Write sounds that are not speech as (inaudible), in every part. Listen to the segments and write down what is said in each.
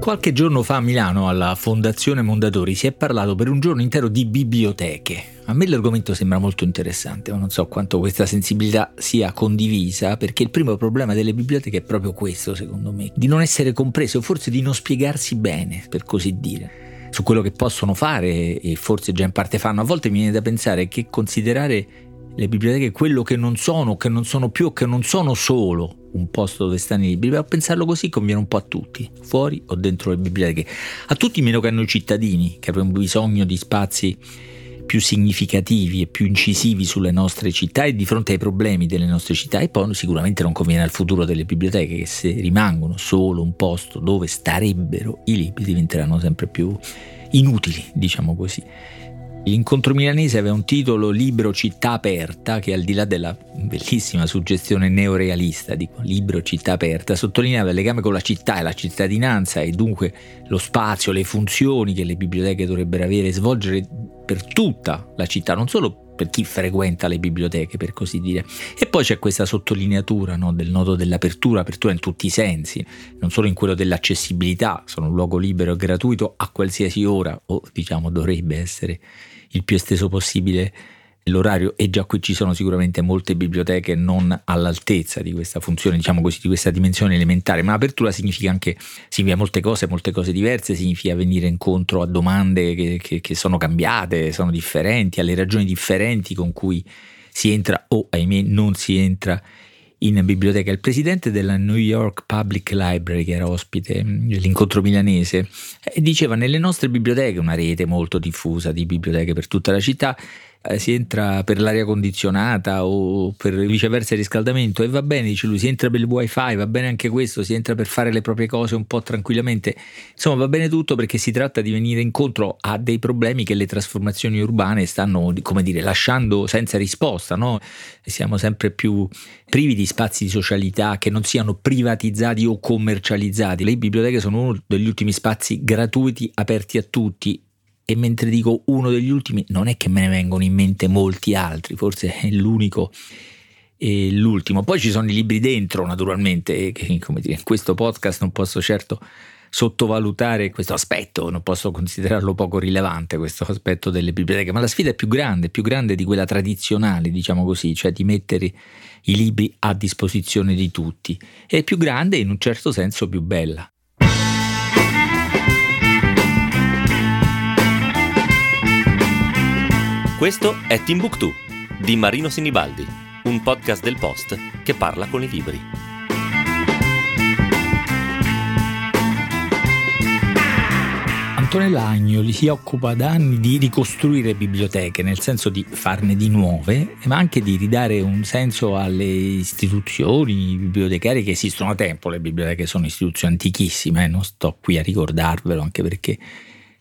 Qualche giorno fa a Milano, alla Fondazione Mondadori, si è parlato per un giorno intero di biblioteche. A me l'argomento sembra molto interessante, ma non so quanto questa sensibilità sia condivisa, perché il primo problema delle biblioteche è proprio questo, secondo me, di non essere comprese o forse di non spiegarsi bene, per così dire, su quello che possono fare e forse già in parte fanno. A volte mi viene da pensare che considerare le biblioteche quello che non sono, che non sono più, che non sono solo un posto dove stanno i libri, ma pensarlo così conviene un po' a tutti, fuori o dentro le biblioteche, a tutti meno che a noi cittadini, che abbiamo bisogno di spazi più significativi e più incisivi sulle nostre città e di fronte ai problemi delle nostre città e poi sicuramente non conviene al futuro delle biblioteche che se rimangono solo un posto dove starebbero i libri diventeranno sempre più inutili, diciamo così. L'incontro milanese aveva un titolo Libro città aperta che al di là della bellissima suggestione neorealista di Libro città aperta sottolineava il legame con la città e la cittadinanza e dunque lo spazio, le funzioni che le biblioteche dovrebbero avere e svolgere per tutta la città, non solo per chi frequenta le biblioteche, per così dire. E poi c'è questa sottolineatura no, del nodo dell'apertura, apertura in tutti i sensi, non solo in quello dell'accessibilità, sono un luogo libero e gratuito a qualsiasi ora, o diciamo dovrebbe essere il più esteso possibile l'orario e già qui ci sono sicuramente molte biblioteche non all'altezza di questa funzione, diciamo così, di questa dimensione elementare, ma apertura significa anche, significa molte cose, molte cose diverse, significa venire incontro a domande che, che, che sono cambiate, sono differenti, alle ragioni differenti con cui si entra o ahimè non si entra in biblioteca. Il presidente della New York Public Library, che era ospite dell'incontro milanese, eh, diceva nelle nostre biblioteche, una rete molto diffusa di biblioteche per tutta la città, eh, si entra per l'aria condizionata o per viceversa il riscaldamento e va bene, dice lui, si entra per il wifi, va bene anche questo, si entra per fare le proprie cose un po' tranquillamente, insomma va bene tutto perché si tratta di venire incontro a dei problemi che le trasformazioni urbane stanno, come dire, lasciando senza risposta, no? Siamo sempre più privi di spazi di socialità che non siano privatizzati o commercializzati. Le biblioteche sono uno degli ultimi spazi gratuiti aperti a tutti e mentre dico uno degli ultimi non è che me ne vengono in mente molti altri, forse è l'unico e l'ultimo. Poi ci sono i libri dentro naturalmente, che come dire, in questo podcast non posso certo sottovalutare questo aspetto, non posso considerarlo poco rilevante questo aspetto delle biblioteche, ma la sfida è più grande, più grande di quella tradizionale, diciamo così, cioè di mettere i libri a disposizione di tutti. È più grande e in un certo senso più bella. Questo è Timbuktu di Marino Sinibaldi, un podcast del Post che parla con i libri. Antonella Agnoli si occupa da anni di ricostruire biblioteche, nel senso di farne di nuove, ma anche di ridare un senso alle istituzioni bibliotecarie che esistono da tempo. Le biblioteche sono istituzioni antichissime, eh? non sto qui a ricordarvelo, anche perché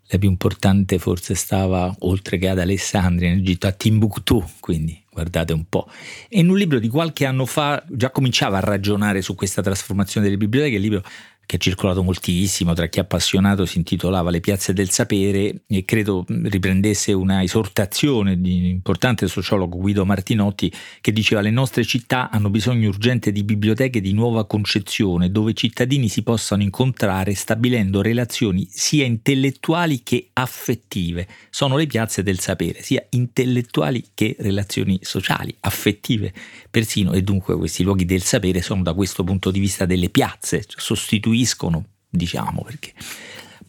la più importante forse stava, oltre che ad Alessandria, in Egitto, a Timbuktu, quindi guardate un po'. E in un libro di qualche anno fa già cominciava a ragionare su questa trasformazione delle biblioteche, il libro che ha circolato moltissimo tra chi è appassionato, si intitolava Le piazze del sapere e credo riprendesse una esortazione di un importante sociologo Guido Martinotti che diceva le nostre città hanno bisogno urgente di biblioteche di nuova concezione dove i cittadini si possano incontrare stabilendo relazioni sia intellettuali che affettive. Sono le piazze del sapere, sia intellettuali che relazioni sociali, affettive persino e dunque questi luoghi del sapere sono da questo punto di vista delle piazze, cioè sostituiti sostituiscono, diciamo, perché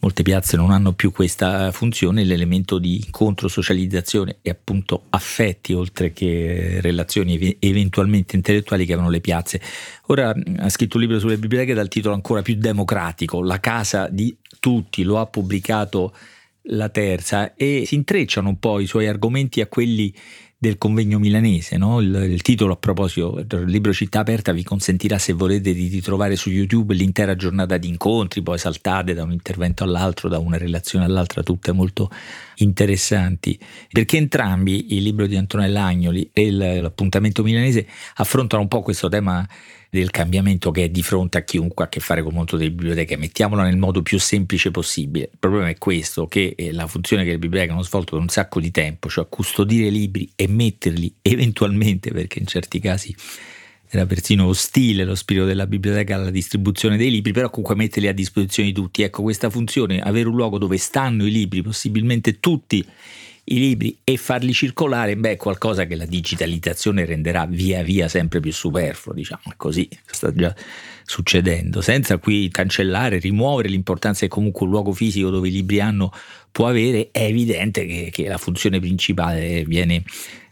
molte piazze non hanno più questa funzione, l'elemento di incontro, socializzazione e appunto affetti, oltre che relazioni eventualmente intellettuali che avevano le piazze. Ora ha scritto un libro sulle biblioteche dal titolo ancora più democratico, La casa di tutti, lo ha pubblicato la terza e si intrecciano un po' i suoi argomenti a quelli del convegno milanese. No? Il, il, titolo a proposito del libro Città Aperta vi consentirà se volete di ritrovare su YouTube l'intera giornata di incontri, poi saltate da un intervento all'altro, da una relazione all'altra, tutte molto interessanti, perché entrambi, il libro di Antonella Agnoli e l'appuntamento milanese, affrontano un po' questo tema del cambiamento che è di fronte a chiunque ha a che fare con il mondo delle biblioteche, mettiamola nel modo più semplice possibile. Il problema è questo, che la funzione che le biblioteche hanno svolto per un sacco di tempo, cioè custodire libri e metterli eventualmente, perché in certi casi era persino ostile lo spirito della biblioteca alla distribuzione dei libri, però comunque metterli a disposizione di tutti. Ecco, questa funzione, avere un luogo dove stanno i libri, possibilmente tutti i libri e farli circolare, beh, è qualcosa che la digitalizzazione renderà via via sempre più superfluo, diciamo, così, sta già succedendo, senza qui cancellare, rimuovere l'importanza che comunque un luogo fisico dove i libri hanno può avere, è evidente che, che la funzione principale viene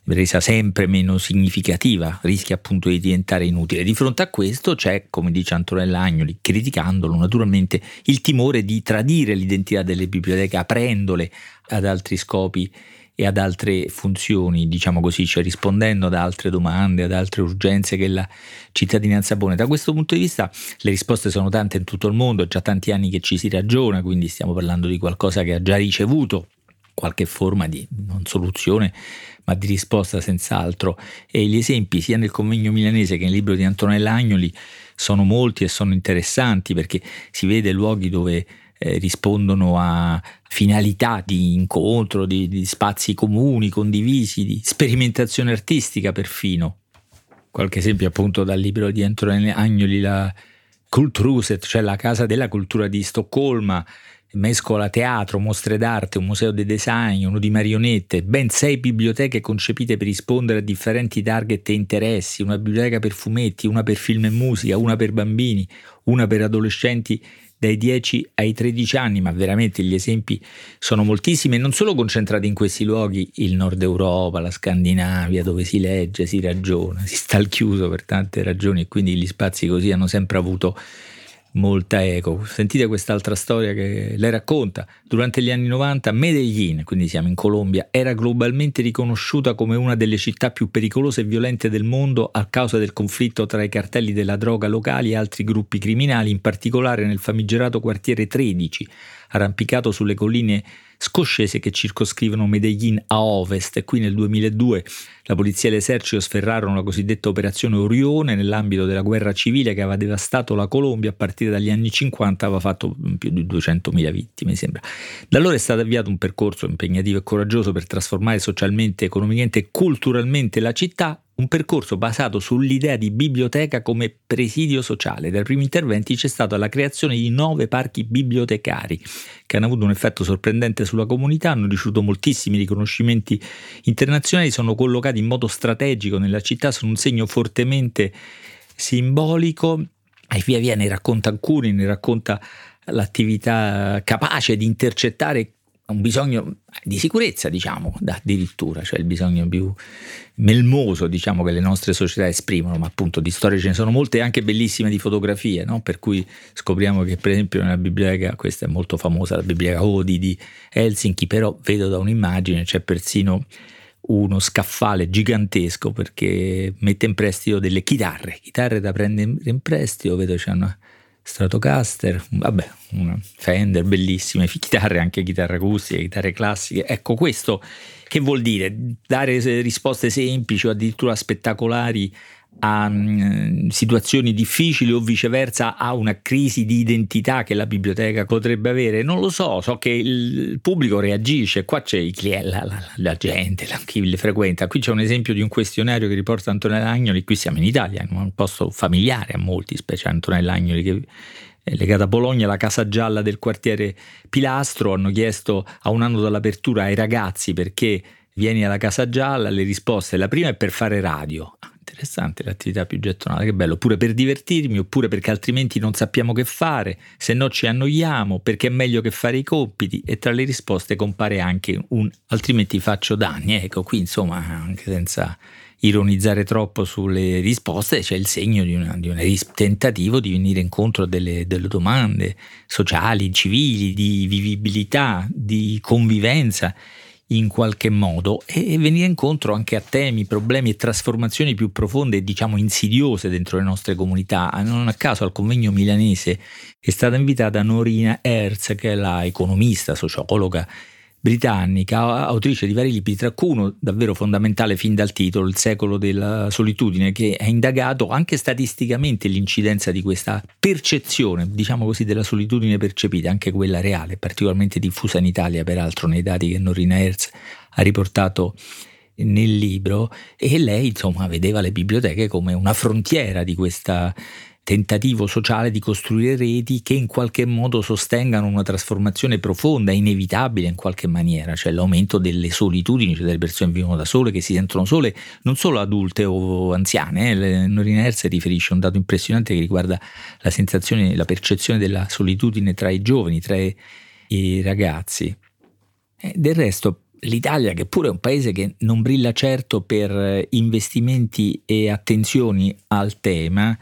resa sempre meno significativa, rischia appunto di diventare inutile. Di fronte a questo c'è, come dice Antonella Agnoli, criticandolo naturalmente, il timore di tradire l'identità delle biblioteche aprendole ad altri scopi e ad altre funzioni, diciamo così, cioè rispondendo ad altre domande, ad altre urgenze che la cittadinanza pone. Da questo punto di vista le risposte sono tante in tutto il mondo, è già tanti anni che ci si ragiona, quindi stiamo parlando di qualcosa che ha già ricevuto qualche forma di non soluzione, ma di risposta senz'altro. E gli esempi sia nel convegno milanese che nel libro di Antonella Agnoli sono molti e sono interessanti perché si vede luoghi dove eh, rispondono a finalità di incontro, di, di spazi comuni, condivisi, di sperimentazione artistica perfino. Qualche esempio appunto dal libro di Antonella Agnoli, la Kulturhuset, cioè la casa della cultura di Stoccolma, mescola teatro, mostre d'arte, un museo di design, uno di marionette, ben sei biblioteche concepite per rispondere a differenti target e interessi, una biblioteca per fumetti, una per film e musica, una per bambini, una per adolescenti dai 10 ai 13 anni, ma veramente gli esempi sono moltissimi e non solo concentrati in questi luoghi, il nord Europa, la Scandinavia, dove si legge, si ragiona, si sta al chiuso per tante ragioni e quindi gli spazi così hanno sempre avuto molta eco. Sentite quest'altra storia che lei racconta. Durante gli anni 90 Medellin, quindi siamo in Colombia, era globalmente riconosciuta come una delle città più pericolose e violente del mondo a causa del conflitto tra i cartelli della droga locali e altri gruppi criminali, in particolare nel famigerato quartiere 13, arrampicato sulle colline scoscese che circoscrivono Medellin a ovest e qui nel 2002 la polizia e l'esercito sferrarono la cosiddetta operazione Orione nell'ambito della guerra civile che aveva devastato la Colombia a partire dagli anni 50 aveva fatto più di 200.000 vittime mi sembra. Da allora è stato avviato un percorso impegnativo e coraggioso per trasformare socialmente, economicamente e culturalmente la città un percorso basato sull'idea di biblioteca come presidio sociale. Dai primi interventi c'è stata la creazione di nove parchi bibliotecari che hanno avuto un effetto sorprendente sulla comunità, hanno ricevuto moltissimi riconoscimenti internazionali, sono collocati in modo strategico nella città, sono un segno fortemente simbolico e via via ne racconta alcuni, ne racconta l'attività capace di intercettare un bisogno di sicurezza, diciamo, addirittura, cioè il bisogno più melmoso, diciamo, che le nostre società esprimono, ma appunto di storie ce ne sono molte anche bellissime di fotografie, no? per cui scopriamo che per esempio nella biblioteca, questa è molto famosa, la biblioteca Odi di Helsinki, però vedo da un'immagine c'è persino uno scaffale gigantesco perché mette in prestito delle chitarre, chitarre da prendere in prestito, vedo c'è una Stratocaster, vabbè, una Fender bellissime, chitarre, anche chitarre acustiche, chitarre classiche. Ecco, questo che vuol dire? Dare risposte semplici o addirittura spettacolari a um, situazioni difficili o viceversa a una crisi di identità che la biblioteca potrebbe avere? Non lo so, so che il pubblico reagisce, qua c'è il cliente, la, la, la, gente, la, chi le frequenta. Qui c'è un esempio di un questionario che riporta Antonella Agnoli, qui siamo in Italia, in un posto familiare a molti, specie Antonella Agnoli che legata a Bologna, la Casa Gialla del quartiere Pilastro, hanno chiesto a un anno dall'apertura ai ragazzi perché vieni alla Casa Gialla, le risposte, la prima è per fare radio, interessante l'attività più gettonata, che bello, oppure per divertirmi, oppure perché altrimenti non sappiamo che fare, se no ci annoiamo, perché è meglio che fare i compiti e tra le risposte compare anche un altrimenti faccio danni, ecco qui insomma anche senza ironizzare troppo sulle risposte c'è il segno di, una, di un tentativo di venire incontro a delle, delle domande sociali, civili, di vivibilità, di convivenza in qualche modo e venire incontro anche a temi, problemi e trasformazioni più profonde e diciamo insidiose dentro le nostre comunità. Non a caso al convegno milanese è stata invitata Norina Herz, che è la economista, sociologa britannica, autrice di vari libri, tra cui uno davvero fondamentale fin dal titolo, Il secolo della solitudine, che ha indagato anche statisticamente l'incidenza di questa percezione, diciamo così, della solitudine percepita, anche quella reale, particolarmente diffusa in Italia, peraltro nei dati che Norina Hertz ha riportato nel libro e lei insomma vedeva le biblioteche come una frontiera di questa tentativo sociale di costruire reti che in qualche modo sostengano una trasformazione profonda, inevitabile in qualche maniera, cioè l'aumento delle solitudini, cioè delle persone che vivono da sole, che si sentono sole, non solo adulte o anziane. Eh. Norina Herz riferisce un dato impressionante che riguarda la sensazione, la percezione della solitudine tra i giovani, tra i ragazzi. E del resto, l'Italia, che pure è un paese che non brilla certo per investimenti e attenzioni al tema,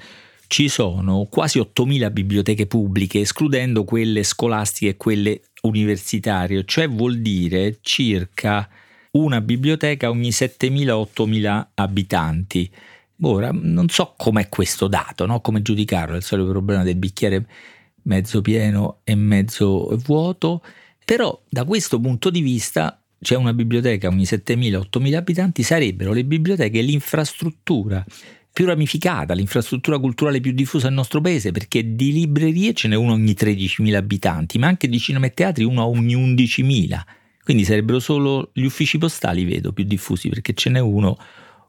ci sono quasi 8.000 biblioteche pubbliche, escludendo quelle scolastiche e quelle universitarie, cioè vuol dire circa una biblioteca ogni 7.000-8.000 abitanti. Ora, non so com'è questo dato, no? come giudicarlo, è il solito problema del bicchiere mezzo pieno e mezzo vuoto, però da questo punto di vista c'è una biblioteca ogni 7.000-8.000 abitanti, sarebbero le biblioteche l'infrastruttura più ramificata, l'infrastruttura culturale più diffusa nel nostro paese, perché di librerie ce n'è uno ogni 13.000 abitanti, ma anche di cinema e teatri uno ogni 11.000. Quindi sarebbero solo gli uffici postali, vedo, più diffusi, perché ce n'è uno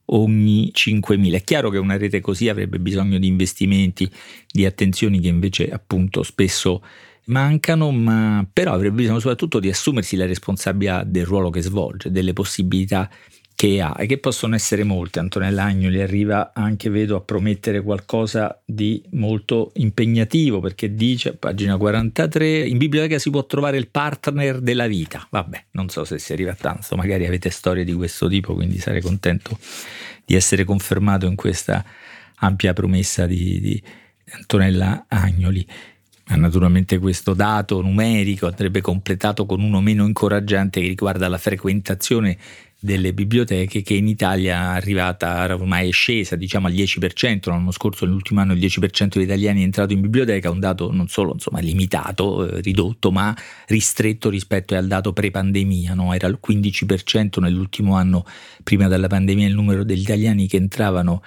ogni 5.000. È chiaro che una rete così avrebbe bisogno di investimenti, di attenzioni che invece appunto spesso mancano, ma però avrebbe bisogno soprattutto di assumersi la responsabilità del ruolo che svolge, delle possibilità che ha e che possono essere molte. Antonella Agnoli arriva anche, vedo, a promettere qualcosa di molto impegnativo perché dice, pagina 43, in biblioteca si può trovare il partner della vita. Vabbè, non so se si arriva a tanto, magari avete storie di questo tipo, quindi sarei contento di essere confermato in questa ampia promessa di, di Antonella Agnoli. Ma naturalmente questo dato numerico andrebbe completato con uno meno incoraggiante che riguarda la frequentazione delle biblioteche che in Italia è arrivata, ormai è scesa diciamo al 10%, l'anno scorso nell'ultimo anno il 10% degli italiani è entrato in biblioteca, un dato non solo insomma, limitato, eh, ridotto, ma ristretto rispetto al dato pre-pandemia, no? era il 15% nell'ultimo anno prima della pandemia il numero degli italiani che entravano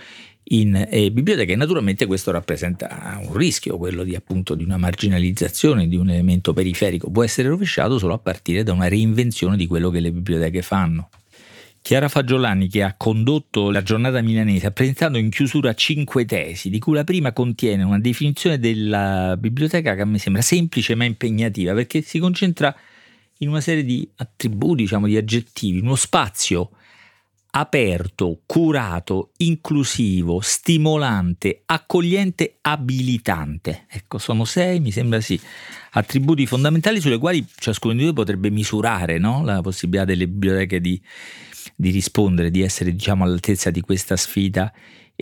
in eh, biblioteca e naturalmente questo rappresenta un rischio, quello di appunto di una marginalizzazione di un elemento periferico, può essere rovesciato solo a partire da una reinvenzione di quello che le biblioteche fanno. Chiara Fagiolani, che ha condotto la giornata milanese, ha presentato in chiusura cinque tesi, di cui la prima contiene una definizione della biblioteca che a me sembra semplice ma impegnativa, perché si concentra in una serie di attributi, diciamo, di aggettivi, uno spazio aperto, curato, inclusivo, stimolante, accogliente, abilitante. Ecco, sono sei, mi sembra sì, attributi fondamentali sulle quali ciascuno di noi potrebbe misurare no? la possibilità delle biblioteche di di rispondere, di essere diciamo all'altezza di questa sfida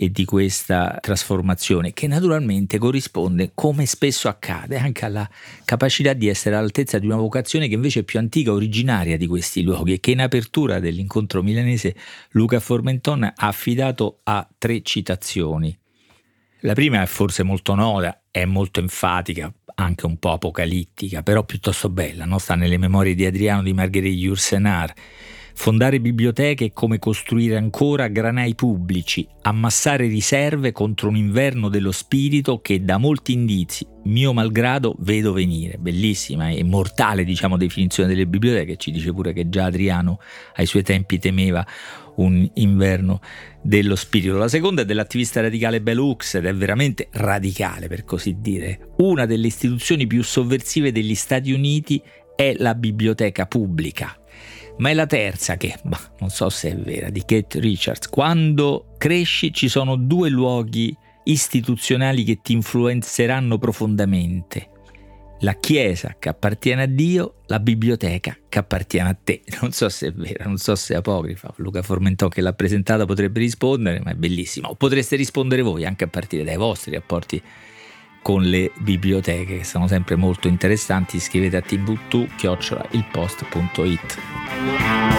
e di questa trasformazione che naturalmente corrisponde, come spesso accade, anche alla capacità di essere all'altezza di una vocazione che invece è più antica, originaria di questi luoghi e che in apertura dell'incontro milanese Luca Formenton ha affidato a tre citazioni. La prima è forse molto nota, è molto enfatica, anche un po' apocalittica, però piuttosto bella, no? sta nelle memorie di Adriano di Marguerite Yourcenar Fondare biblioteche è come costruire ancora granai pubblici, ammassare riserve contro un inverno dello spirito che da molti indizi, mio malgrado, vedo venire. Bellissima e mortale, diciamo, definizione delle biblioteche, ci dice pure che già Adriano ai suoi tempi temeva un inverno dello spirito. La seconda è dell'attivista radicale Hooks ed è veramente radicale per così dire. Una delle istituzioni più sovversive degli Stati Uniti è la biblioteca pubblica ma è la terza che, bah, non so se è vera, di Kate Richards. Quando cresci ci sono due luoghi istituzionali che ti influenzeranno profondamente. La chiesa che appartiene a Dio, la biblioteca che appartiene a te. (laughs) Non so se è vera, non so se è apocrifa. Luca Formentò che l'ha presentata potrebbe rispondere, ma è bellissima. O potreste rispondere voi anche a partire dai vostri rapporti con le biblioteche che sono sempre molto interessanti. Scrivete a tbuttu-ilpost.it.